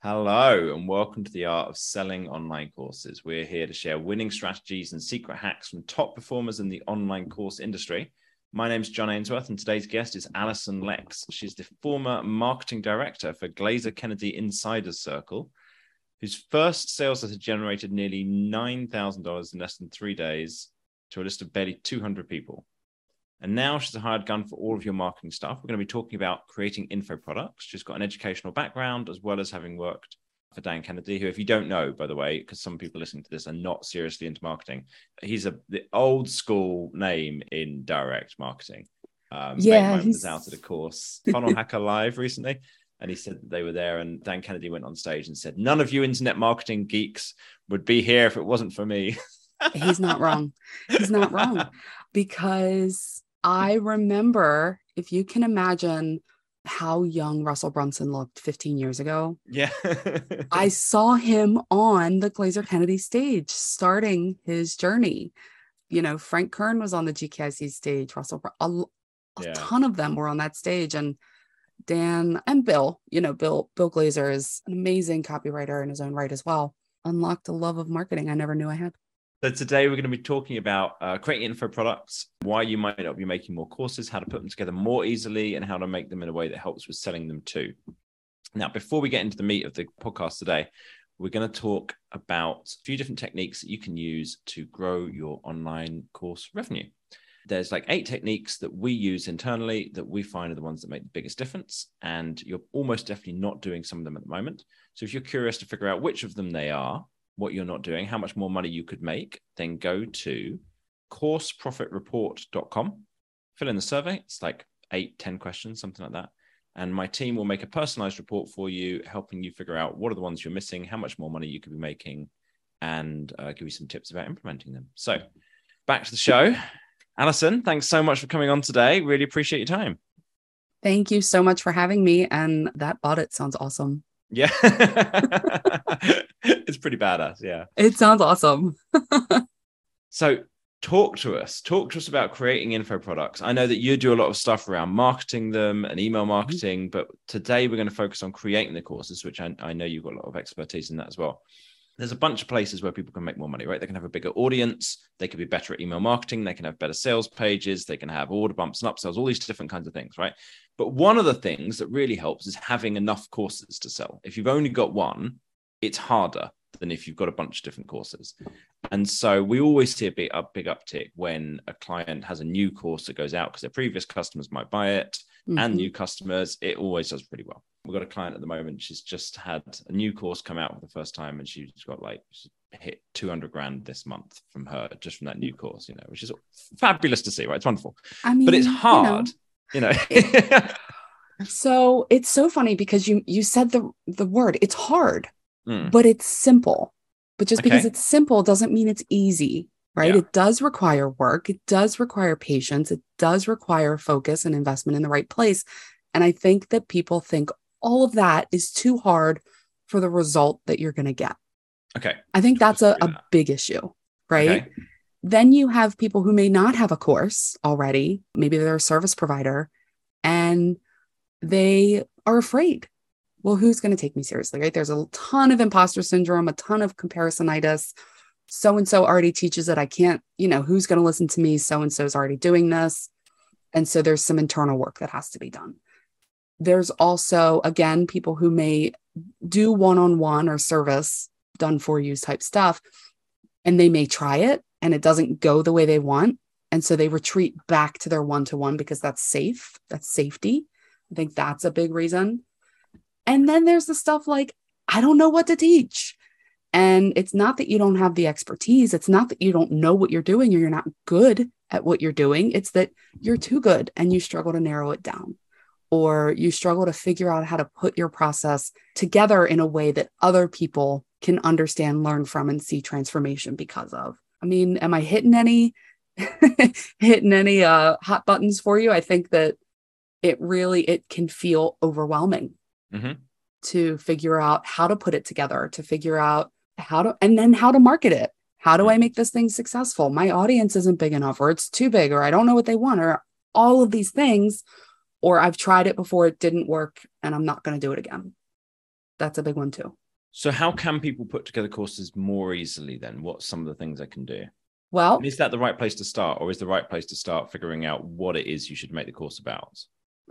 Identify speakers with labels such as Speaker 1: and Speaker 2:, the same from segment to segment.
Speaker 1: Hello, and welcome to the Art of Selling Online Courses. We're here to share winning strategies and secret hacks from top performers in the online course industry. My name is John Ainsworth, and today's guest is Alyson Lex. She's the former marketing director for Glazer Kennedy Insiders Circle, whose first sales letter generated nearly $9,000 in less than three days to a list of barely 200 people. And now she's a hired gun for all of your marketing stuff. We're going to be talking about creating info products. She's got an educational background as well as having worked for Dan Kennedy, who, if you don't know, by the way, because some people listening to this are not seriously into marketing, he's a the old school name in direct marketing. Um,
Speaker 2: yeah,
Speaker 1: he was out at a course, Funnel Hacker Live recently, and he said that they were there, and Dan Kennedy went on stage and said, "None of you internet marketing geeks would be here if it wasn't for me."
Speaker 2: He's not wrong. He's not wrong because I remember, if you can imagine how young Russell Brunson looked 15 years ago.
Speaker 1: Yeah.
Speaker 2: I saw him on the Glazer Kennedy stage starting his journey. You know, Frank Kern was on the GKIC stage, Russell, a, a yeah. ton of them were on that stage. And Dan and Bill, you know, Bill, Bill Glazer is an amazing copywriter in his own right as well. Unlocked a love of marketing I never knew I had.
Speaker 1: So today we're going to be talking about uh, creating info products, why you might not be making more courses, how to put them together more easily, and how to make them in a way that helps with selling them too. Now, before we get into the meat of the podcast today, we're going to talk about a few different techniques that you can use to grow your online course revenue. There's like eight techniques that we use internally that we find are the ones that make the biggest difference. And you're almost definitely not doing some of them at the moment. So if you're curious to figure out which of them they are, what you're not doing, how much more money you could make, then go to courseprofitreport.com, fill in the survey. It's like eight, ten questions, something like that. And my team will make a personalized report for you, helping you figure out what are the ones you're missing, how much more money you could be making, and uh, give you some tips about implementing them. So, back to the show. Alyson, thanks so much for coming on today. Really appreciate your time.
Speaker 2: Thank you so much for having me. And that audit sounds awesome.
Speaker 1: Yeah. it's pretty badass. Yeah.
Speaker 2: It sounds awesome.
Speaker 1: so, talk to us. Talk to us about creating info products. I know that you do a lot of stuff around marketing them and email mm-hmm. marketing, but today we're going to focus on creating the courses, which I, I know you've got a lot of expertise in that as well there's a bunch of places where people can make more money, right? They can have a bigger audience, they can be better at email marketing, they can have better sales pages, they can have order bumps and upsells, all these different kinds of things, right? But one of the things that really helps is having enough courses to sell. If you've only got one, it's harder than if you've got a bunch of different courses. And so we always see a big, big uptick when a client has a new course that goes out because their previous customers might buy it mm-hmm. and new customers. It always does pretty well. We've got a client at the moment. She's just had a new course come out for the first time and she's got like hit 200 grand this month from her just from that new course, you know, which is fabulous to see, right? It's wonderful. I mean, but it's hard, you know. You know.
Speaker 2: so it's so funny because you you said the the word it's hard mm. but it's simple. But just okay. because it's simple doesn't mean it's easy, right? Yeah. It does require work, it does require patience, it does require focus and investment in the right place. And I think that people think all of that is too hard for the result that you're going to get.
Speaker 1: Okay.
Speaker 2: I think that's a, a big issue, right? Okay. Then you have people who may not have a course already. Maybe they're a service provider and they are afraid well, who's going to take me seriously, right? There's a ton of imposter syndrome, a ton of comparisonitis. So and so already teaches it. I can't, you know, who's going to listen to me? So and so is already doing this. And so there's some internal work that has to be done. There's also, again, people who may do one on one or service done for you type stuff, and they may try it and it doesn't go the way they want. And so they retreat back to their one to one because that's safe, that's safety. I think that's a big reason. And then there's the stuff like, I don't know what to teach. And it's not that you don't have the expertise. It's not that you don't know what you're doing or you're not good at what you're doing. It's that you're too good and you struggle to narrow it down, or you struggle to figure out how to put your process together in a way that other people can understand, learn from, and see transformation because of. I mean, am I hitting any hitting any uh, hot buttons for you? I think that it really it can feel overwhelming mm-hmm. to figure out how to put it together, to figure out how to, and then how to market it. How do I mm-hmm. make this thing successful? My audience isn't big enough, or it's too big, or I don't know what they want, or all of these things. Or I've tried it before, it didn't work, and I'm not going to do it again. that's a big one too.
Speaker 1: So, how can people put together courses more easily then? What's some of the things they can do?
Speaker 2: Well,
Speaker 1: is that the right place to start, or is the right place to start figuring out what it is you should make the course about?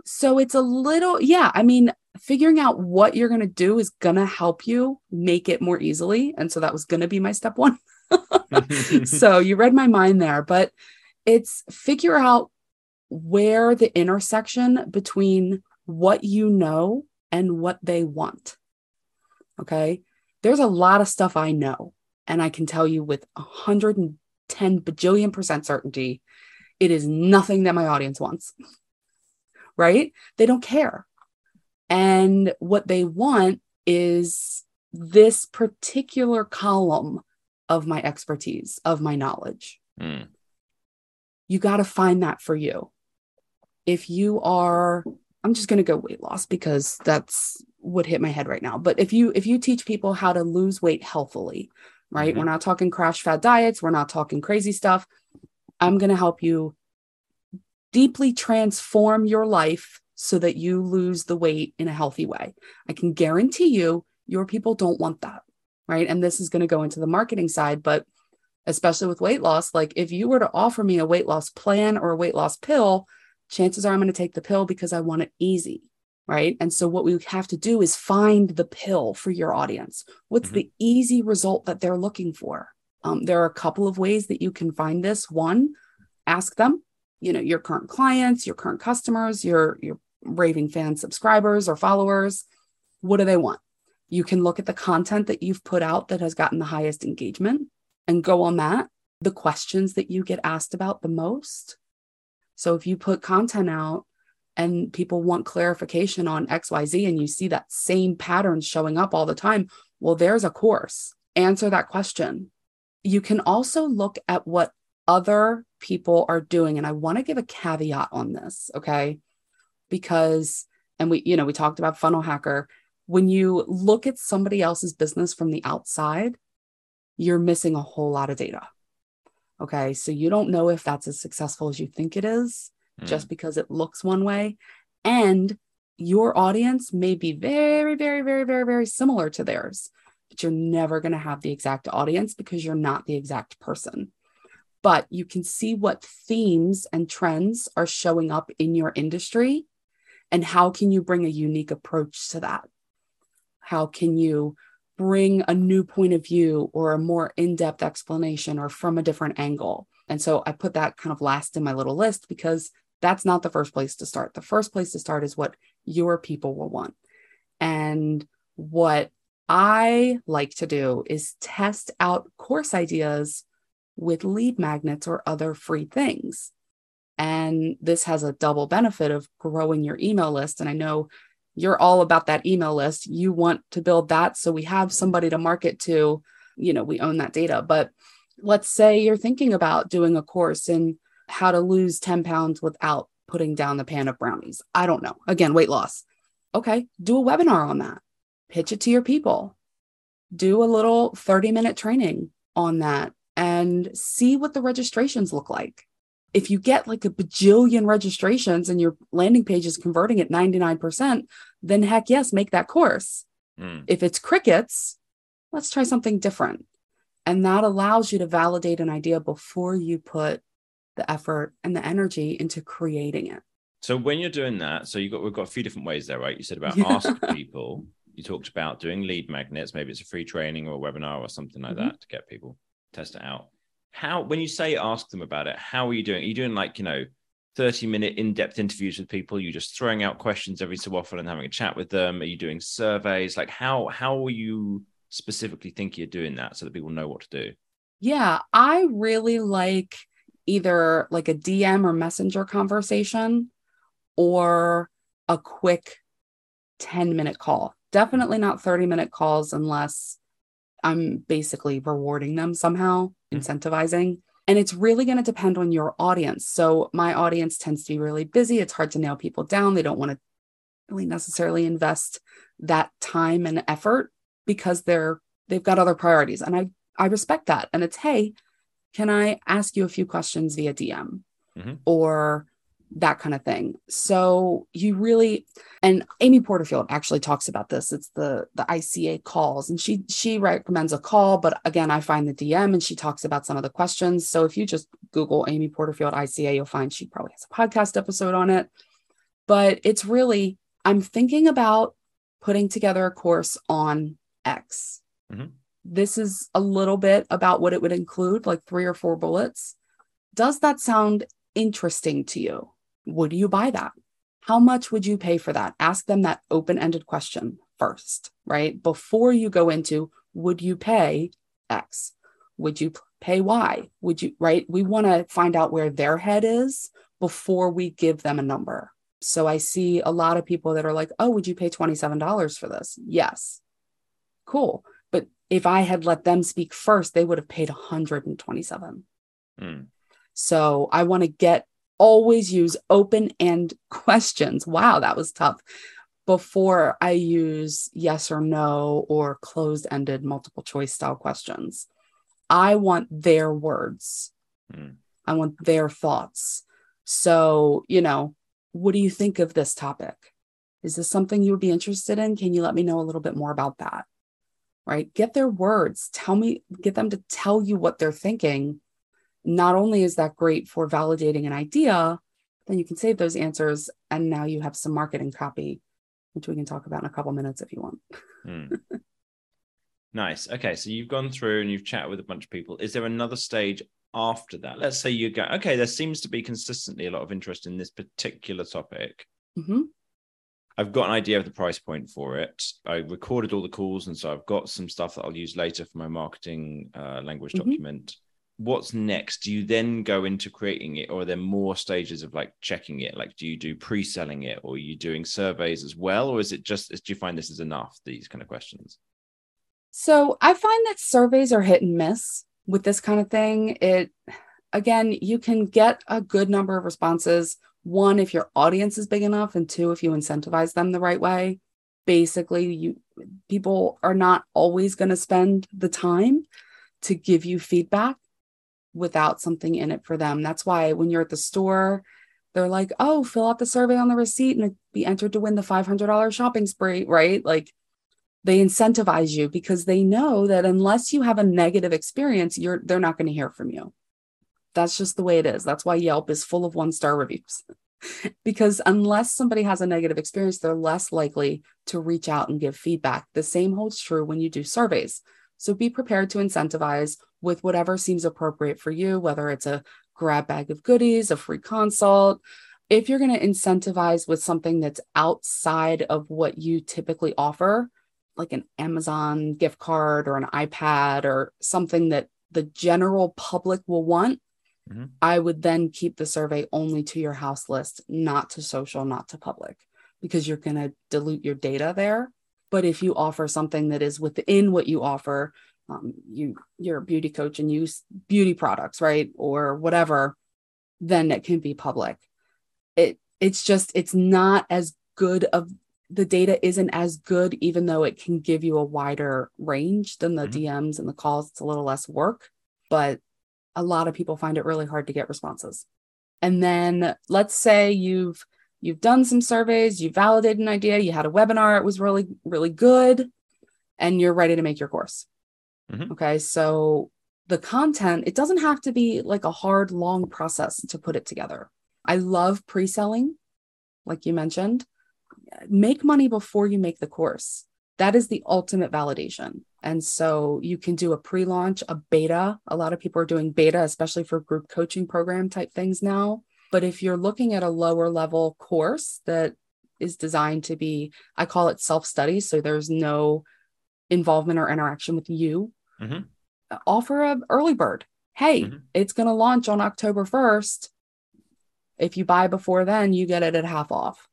Speaker 2: So, it's a little, yeah. I mean, figuring out what you're going to do is going to help you make it more easily. And so, that was going to be my step one. so, you read my mind there, but it's figure out where the intersection between what you know and what they want. Okay. There's a lot of stuff I know, and I can tell you with 110 bajillion percent certainty, it is nothing that my audience wants. Right? They don't care. And what they want is this particular column of my expertise, of my knowledge. Mm. You got to find that for you. If you are I'm just going to go weight loss because that's what hit my head right now. But if you if you teach people how to lose weight healthily, right? Mm-hmm. We're not talking crash fat diets, we're not talking crazy stuff. I'm going to help you deeply transform your life so that you lose the weight in a healthy way. I can guarantee you your people don't want that, right? And this is going to go into the marketing side, but especially with weight loss, like if you were to offer me a weight loss plan or a weight loss pill, chances are I'm going to take the pill because I want it easy. Right. And so, what we have to do is find the pill for your audience. What's mm-hmm. the easy result that they're looking for? Um, there are a couple of ways that you can find this. One, ask them, you know, your current clients, your current customers, your, your raving fan subscribers or followers. What do they want? You can look at the content that you've put out that has gotten the highest engagement and go on that. The questions that you get asked about the most so if you put content out and people want clarification on XYZ and you see that same pattern showing up all the time, well, there's a course. Answer that question. You can also look at what other people are doing. And I want to give a caveat on this, okay? Because, and we, you know, we talked about funnel hacker. When you look at somebody else's business from the outside, you're missing a whole lot of data. Okay. So you don't know if that's as successful as you think it is mm. just because it looks one way. And your audience may be very, very, very, very, very similar to theirs, but you're never going to have the exact audience because you're not the exact person. But you can see what themes and trends are showing up in your industry and how can you bring a unique approach to that? How can you bring a new point of view or a more in depth explanation or from a different angle. And so I put that kind of last in my little list because that's not the first place to start. The first place to start is what your people will want. And what I like to do is test out course ideas with lead magnets or other free things. And this has a double benefit of growing your email list. And I know you're all about that email list. You want to build that. So we have somebody to market to, you know, we own that data. But let's say you're thinking about doing a course in how to lose 10 pounds without putting down the pan of brownies. I don't know. Again, weight loss. Okay, do a webinar on that. Pitch it to your people. Do a little 30 minute training on that and see what the registrations look like if you get like a bajillion registrations and your landing page is converting at 99%, then heck yes, make that course. Mm. If it's crickets, let's try something different. And that allows you to validate an idea before you put the effort and the energy into creating it.
Speaker 1: So when you're doing that, so you got we've got a few different ways there, right? You said about yeah. ask people. You talked about doing lead magnets. Maybe it's a free training or a webinar or something like mm-hmm. that to get people test it out how when you say ask them about it how are you doing? Are you doing like you know 30 minute in-depth interviews with people? You're just throwing out questions every so often and having a chat with them? Are you doing surveys? Like how how are you specifically think you're doing that so that people know what to do?
Speaker 2: Yeah i really like either like a dm or messenger conversation or a quick 10 minute call. Definitely not 30 minute calls unless i'm basically rewarding them somehow incentivizing. And it's really going to depend on your audience. So, my audience tends to be really busy. It's hard to nail people down. They don't want to really necessarily invest that time and effort because they're they've got other priorities. And I I respect that. And it's hey, can I ask you a few questions via DM? Mm-hmm. Or that kind of thing. So you really and Amy Porterfield actually talks about this. It's the the ICA calls and she she recommends a call, but again, I find the DM and she talks about some of the questions. So if you just Google Amy Porterfield ICA, you'll find she probably has a podcast episode on it. But it's really I'm thinking about putting together a course on X. Mm-hmm. This is a little bit about what it would include, like three or four bullets. Does that sound interesting to you? Would you buy that? How much would you pay for that? Ask them that open ended question first, right? Before you go into, would you pay X? Would you pay Y? Would you, right? We want to find out where their head is before we give them a number. So I see a lot of people that are like, oh, would you pay $27 for this? Yes. Cool. But if I had let them speak first, they would have paid 127. Mm. So I want to get always use open end questions. Wow, that was tough. Before I use yes or no or closed ended multiple choice style questions, I want their words. Mm. I want their thoughts. So, you know, what do you think of this topic? Is this something you would be interested in? Can you let me know a little bit more about that? Right? Get their words. Tell me, get them to tell you what they're thinking not only is that great for validating an idea, then you can save those answers and now you have some marketing copy, which we can talk about in a couple minutes if you want. Mm.
Speaker 1: nice. Okay. So you've gone through and you've chatted with a bunch of people. Is there another stage after that? Let's say you go, okay, there seems to be consistently a lot of interest in this particular topic. Mm-hmm. I've got an idea of the price point for it. I recorded all the calls, and so I've got some stuff that I'll use later for my marketing uh, language mm-hmm. document what's next? Do you then go into creating it or are there more stages of like checking it? Like do you do pre-selling it or are you doing surveys as well or is it just do you find this is enough these kind of questions?
Speaker 2: So i find that surveys are hit and miss with this kind of thing. It again you can get a good number of responses. One if your audience is big enough and two if you incentivize them the right way. Basically you people are not always going to spend the time to give you feedback without something in it for them. That's why when you're at the store, they're like, oh, fill out the survey on the receipt and be entered to win the $500 shopping spree, right? Like they incentivize you because they know that unless you have a negative experience, you're they're not going to hear from you. That's just the way it is. That's why Yelp is full of one star reviews. because unless somebody has a negative experience, they're less likely to reach out and give feedback. The same holds true when you do surveys. So be prepared to incentivize with whatever seems appropriate for you, whether it's a grab bag of goodies, a free consult. If you're going to incentivize with something that's outside of what you typically offer, like an Amazon gift card or an iPad or something that the general public will want, mm-hmm. I would then keep the survey only to your house list, not to social, not to public, because you're going to dilute your data there. But if you offer something that is within what you offer, um, you you're a beauty coach and use beauty products right or whatever then it can be public. It it's just it's not as good of the data isn't as good even though it can give you a wider range than the mm-hmm. dms and the calls. It's a little less work but a lot of people find it really hard to get responses. And then let's say you've you've done some surveys you validated an idea you had a webinar it was really really good and you're ready to make your course Mm-hmm. Okay. So the content, it doesn't have to be like a hard, long process to put it together. I love pre selling, like you mentioned. Make money before you make the course. That is the ultimate validation. And so you can do a pre launch, a beta. A lot of people are doing beta, especially for group coaching program type things now. But if you're looking at a lower level course that is designed to be, I call it self study. So there's no involvement or interaction with you mm-hmm. offer a early bird. Hey, mm-hmm. it's going to launch on October 1st. If you buy before then, you get it at half off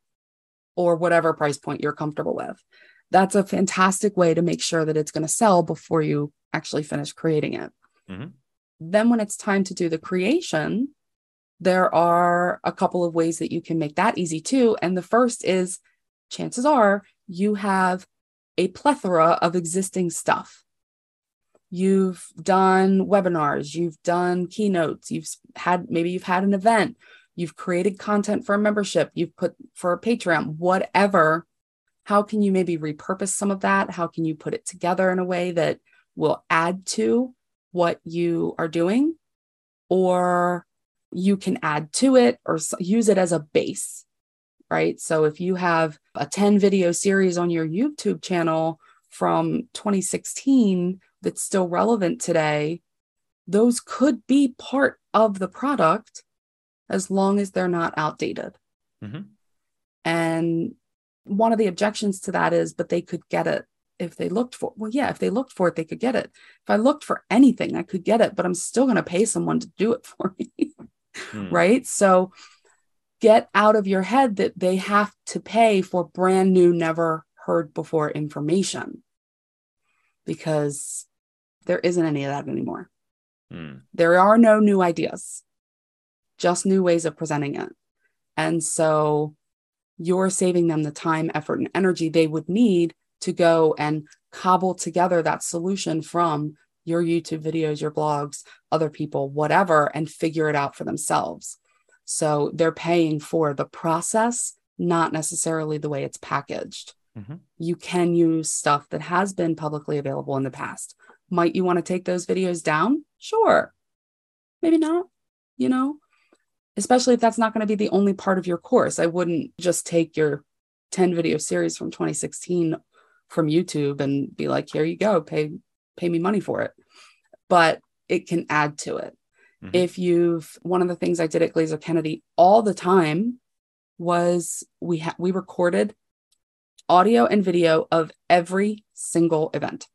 Speaker 2: or whatever price point you're comfortable with. That's a fantastic way to make sure that it's going to sell before you actually finish creating it. Mm-hmm. Then, when it's time to do the creation, there are a couple of ways that you can make that easy too. And the first is chances are you have a plethora of existing stuff you've done webinars, you've done keynotes, you've had maybe you've had an event, you've created content for a membership, you've put for a Patreon, whatever. How can you maybe repurpose some of that? How can you put it together in a way that will add to what you are doing? Or you can add to it or use it as a base, right? So if you have a 10 video series on your YouTube channel from 2016 that's still relevant today, those could be part of the product as long as they're not outdated. Mm-hmm. And one of the objections to that is, but they could get it if they looked for well yeah if they looked for it they could get it if i looked for anything i could get it but i'm still going to pay someone to do it for me mm. right so get out of your head that they have to pay for brand new never heard before information because there isn't any of that anymore mm. there are no new ideas just new ways of presenting it. And so you're saving them the time, effort, and energy they would need to go and cobble together that solution from your YouTube videos, your blogs, other people, whatever, and figure it out for themselves. So they're paying for the process, not necessarily the way it's packaged. Mm-hmm. You can use stuff that has been publicly available in the past. Might you want to take those videos down? Sure. Maybe not, you know, especially if that's not going to be the only part of your course. I wouldn't just take your 10 video series from 2016 from YouTube and be like, here you go, pay pay me money for it. But it can add to it. Mm-hmm. If you've one of the things I did at Glazer Kennedy all the time was we had we recorded audio and video of every single event.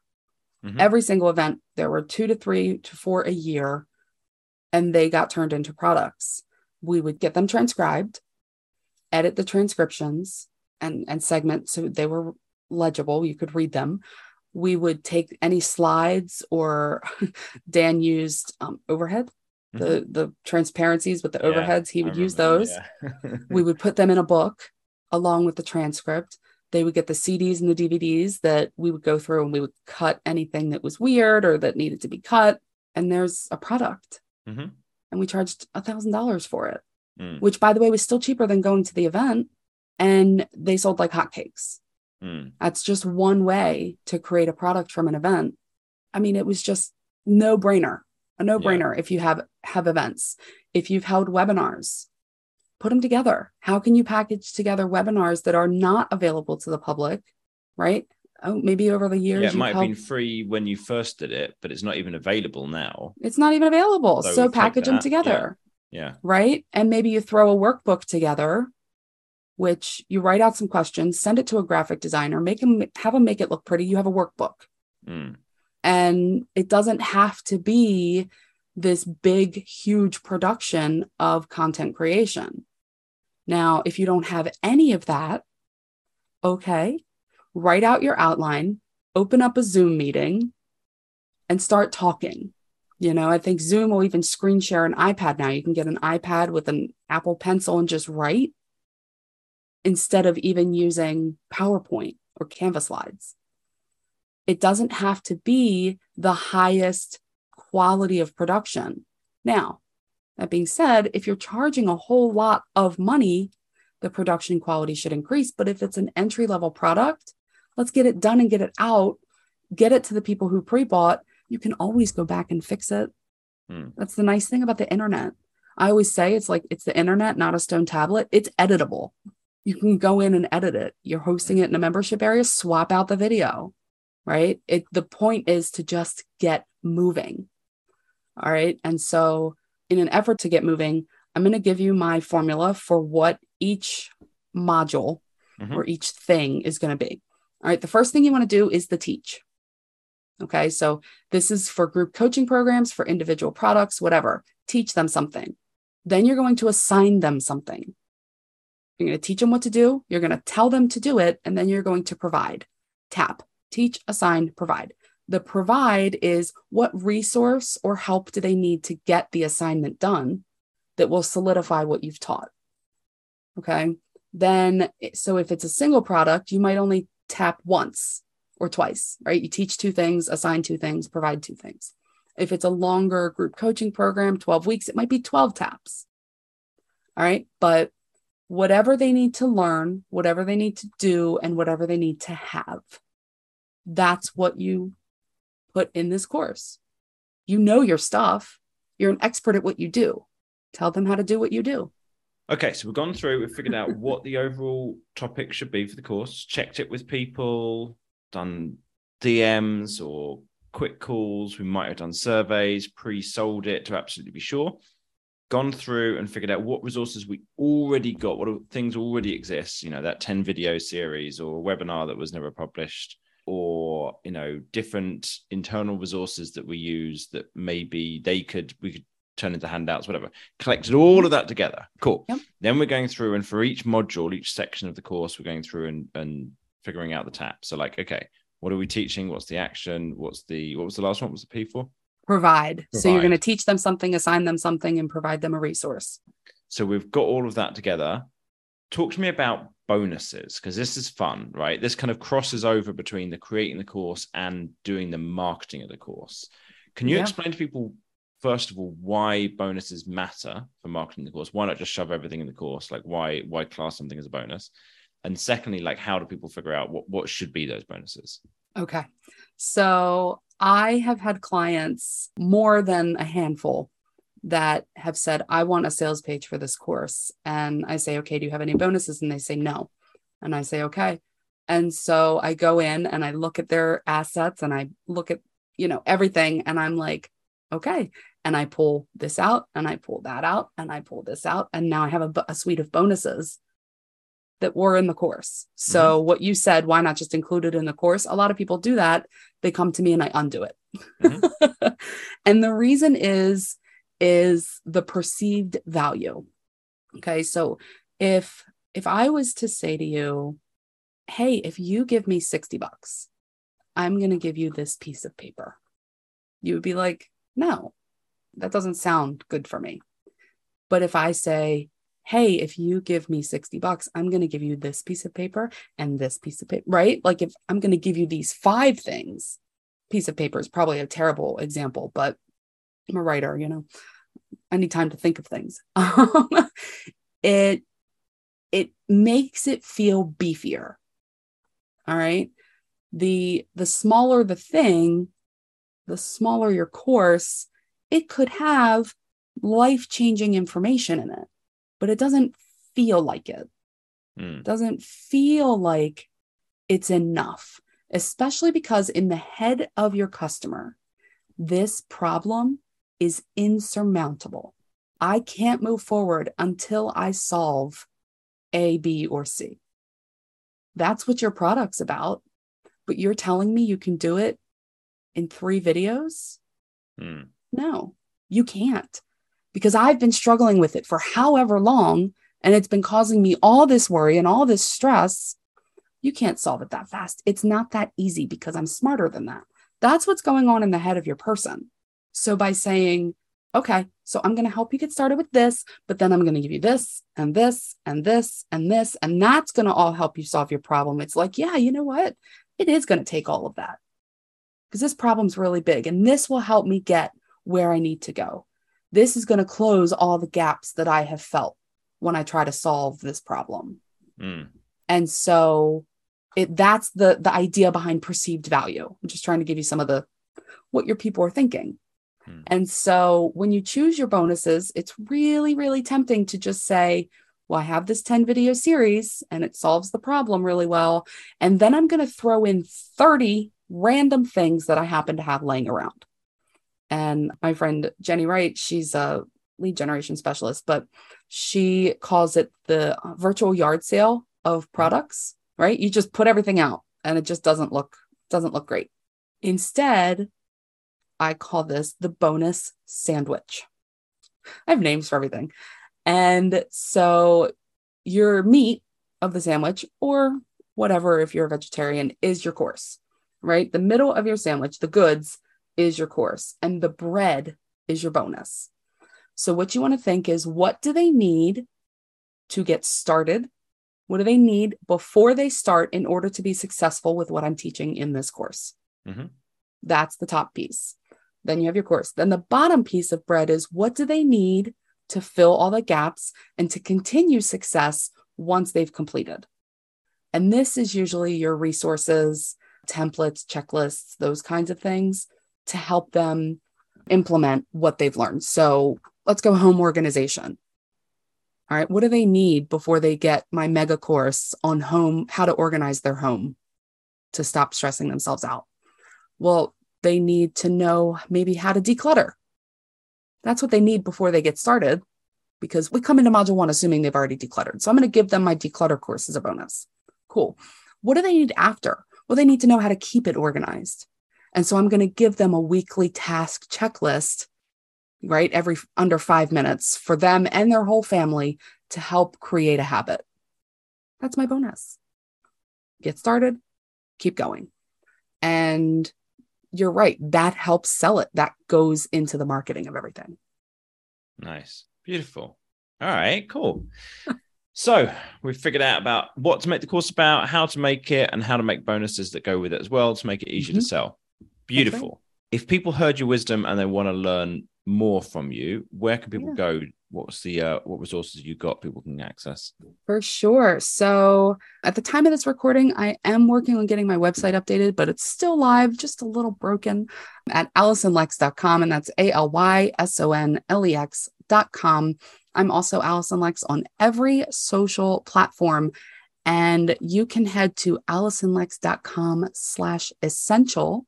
Speaker 2: Mm-hmm. Every single event. There were two to three to four a year, and they got turned into products we would get them transcribed, edit the transcriptions and, and segments so they were legible, you could read them. We would take any slides or Dan used um, overhead, the mm-hmm. the transparencies with the yeah, overheads. He would use those. Yeah. we would put them in a book along with the transcript. They would get the CDs and the DVDs that we would go through and we would cut anything that was weird or that needed to be cut. And there's a product. Mm-hmm and we charged a thousand dollars for it, mm. which by the way was still cheaper than going to the event. And they sold like hotcakes. Mm. That's just one way to create a product from an event. I mean, it was just no brainer, a no brainer. Yeah. If you have have events, if you've held webinars, put them together. How can you package together webinars that are not available to the public, right? oh, maybe over the years.
Speaker 1: Yeah, it might have been free when you first did it, but it's not even available now.
Speaker 2: It's not even available. So, so package them together.
Speaker 1: Yeah. yeah.
Speaker 2: Right. And maybe you throw a workbook together, which you write out some questions, send it to a graphic designer, make them have them make it look pretty. You have a workbook. Mm. And it doesn't have to be this big, huge production of content creation. Now, if you don't have any of that, okay, write out your outline, open up a Zoom meeting, and start talking. You know, I think Zoom will even screen share an iPad now. You can get an iPad with an Apple Pencil and just write instead of even using PowerPoint or Canva slides. It doesn't have to be the highest quality of production. Now, that being said, if you're charging a whole lot of money, the production quality should increase. But if it's an entry level product, let's get it done and get it out, get it to the people who pre bought. You can always go back and fix it. Mm. That's the nice thing about the internet. I always say it's like it's the internet, not a stone tablet. It's editable. You can go in and edit it. You're hosting it in a membership area, swap out the video, right? It the point is to just get moving. All right. And so, in an effort to get moving, I'm going to give you my formula for what each module mm-hmm. or each thing is going to be. All right. The first thing you want to do is the teach. Okay. So this is for group coaching programs, for individual products, whatever. Teach them something. Then you're going to assign them something. You're going to teach them what to do. You're going to tell them to do it. And then you're going to provide. Tap, teach, assign, provide. The provide is what resource or help do they need to get the assignment done that will solidify what you've taught. Okay. Then, so if it's a single product, you might only tap once or twice, right? You teach two things, assign two things, provide two things. If it's a longer group coaching program, 12 weeks, it might be 12 taps. All right. But whatever they need to learn, whatever they need to do, and whatever they need to have, that's what you put in this course. You know your stuff, you're an expert at what you do. Tell them how to do what you do.
Speaker 1: Okay, so we've gone through, we've figured out what the overall topic should be for the course, checked it with people, done DMs or quick calls. We might have done surveys, pre sold it to absolutely be sure. Gone through and figured out what resources we already got, what things already exist, you know, that 10 video series or webinar that was never published, or, you know, different internal resources that we use that maybe they could, we could turn into handouts, whatever. Collected all of that together. Cool. Yep. Then we're going through, and for each module, each section of the course, we're going through and, and figuring out the tap. So, like, okay, what are we teaching? What's the action? What's the what was the last one? What was the P for?
Speaker 2: Provide. provide. So you're going to teach them something, assign them something, and provide them a resource.
Speaker 1: So we've got all of that together. Talk to me about bonuses because this is fun, right? This kind of crosses over between the creating the course and doing the marketing of the course. Can you yeah. explain to people first of all why bonuses matter for marketing the course? Why not just shove everything in the course? Like why why class something as a bonus? and secondly like how do people figure out what, what should be those bonuses
Speaker 2: okay. So i have had clients more than a handful that have said i want a sales page for this course. And i say okay do you have any bonuses? And they say no. And i say okay. And so i go in and i look at their assets and i look at you know everything and i'm like okay. And i pull this out and i pull that out and i pull this out. And now i have a, a suite of bonuses that were in the course. So mm-hmm. what you said, why not just include it in the course? A lot of people do that. They come to me and I undo it. Mm-hmm. and the reason is is the perceived value. Okay? So if if I was to say to you, "Hey, if you give me 60 bucks, I'm going to give you this piece of paper." You would be like, "No. That doesn't sound good for me." But if I say, hey, if you give me 60 bucks, I'm going to give you this piece of paper and this piece of paper, right? Like if I'm going to give you these five things, piece of paper is probably a terrible example, but I'm a writer, you know, I need time to think of things. Um, it, it makes it feel beefier. All right. The, the smaller the thing, the smaller your course, it could have life changing information in it but it doesn't feel like it. Mm. Doesn't feel like it's enough, especially because in the head of your customer, this problem is insurmountable. I can't move forward until I solve A, B, or C. That's what your product's about. But you're telling me you can do it in three videos? Mm. No, you can't because I've been struggling with it for however long and it's been causing me all this worry and all this stress. You can't solve it that fast. It's not that easy because I'm smarter than that. That's what's going on in the head of your person. So by saying, okay, so I'm going to help you get started with this, but then I'm going to give you this and this and this and this, and that's going to all help you solve your problem. It's like, yeah, you know what? It is going to take all of that because this problem's really big and this will help me get where I need to go this is going to close all the gaps that I have felt when I try to solve this problem. Mm. And so it that's the the idea behind perceived value. I'm just trying to give you some of the what your people are thinking. Mm. And so when you choose your bonuses, it's really really tempting to just say, well, I have this 10 video series and it solves the problem really well, and then I'm going to throw in 30 random things that I happen to have laying around. And my friend Jenny Wright, she's a lead generation specialist, but she calls it the uh, virtual yard sale of products, right? You just put everything out and it just doesn't look doesn't look great. Instead, I call this the bonus sandwich. I have names for everything. And so your meat of the sandwich or whatever if you're a vegetarian is your course, right? The middle of your sandwich, the goods is your course and the bread is your bonus. So, what you want to think is what do they need to get started? What do they need before they start in order to be successful with what I'm teaching in this course? Mm-hmm. That's the top piece. Then you have your course. Then the bottom piece of bread is what do they need to fill all the gaps and to continue success once they've completed. And this is usually your resources, templates, checklists, those kinds of things to help them implement what they've learned. So let's go home organization. All right, what do they need before they get my mega course on home, how to organize their home to stop stressing themselves out? Well, they need to know maybe how to declutter. That's what they need before they get started because we come into module one assuming they've already decluttered. So I'm going to give them my declutter course as a bonus. Cool. What do they need after? Well, they need to know how to keep it organized. And so I'm going to give them a weekly task checklist, right? Every under five minutes for them and their whole family to help create a habit. That's my bonus. Get started, keep going. And you're right. That helps sell it. That goes into the marketing of everything.
Speaker 1: Nice. Beautiful. All right, cool. so we've figured out about what to make the course about, how to make it, and how to make bonuses that go with it as well to make it easier mm-hmm. to sell. Beautiful. If people heard your wisdom and they want to learn more from you, where can people yeah. go? What's the uh, what resources you got people can access?
Speaker 2: For sure. So at the time of this recording, I am working on getting my website updated, but it's still live, just a little broken at AlysonLex.com, and that's A L Y S O N L E X.com. I'm also Alyson Lex on every social platform. And you can head to AlysonLex.com slash essential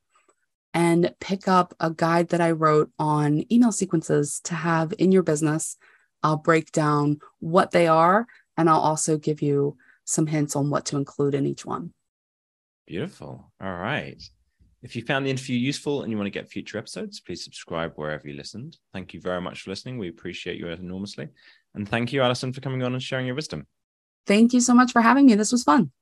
Speaker 2: and pick up a guide that I wrote on email sequences to have in your business. I'll break down what they are, and I'll also give you some hints on what to include in each one.
Speaker 1: Beautiful. All right. If you found the interview useful and you want to get future episodes, please subscribe wherever you listened. Thank you very much for listening. We appreciate you enormously. And thank you, Alyson, for coming on and sharing your wisdom.
Speaker 2: Thank you so much for having me. This was fun.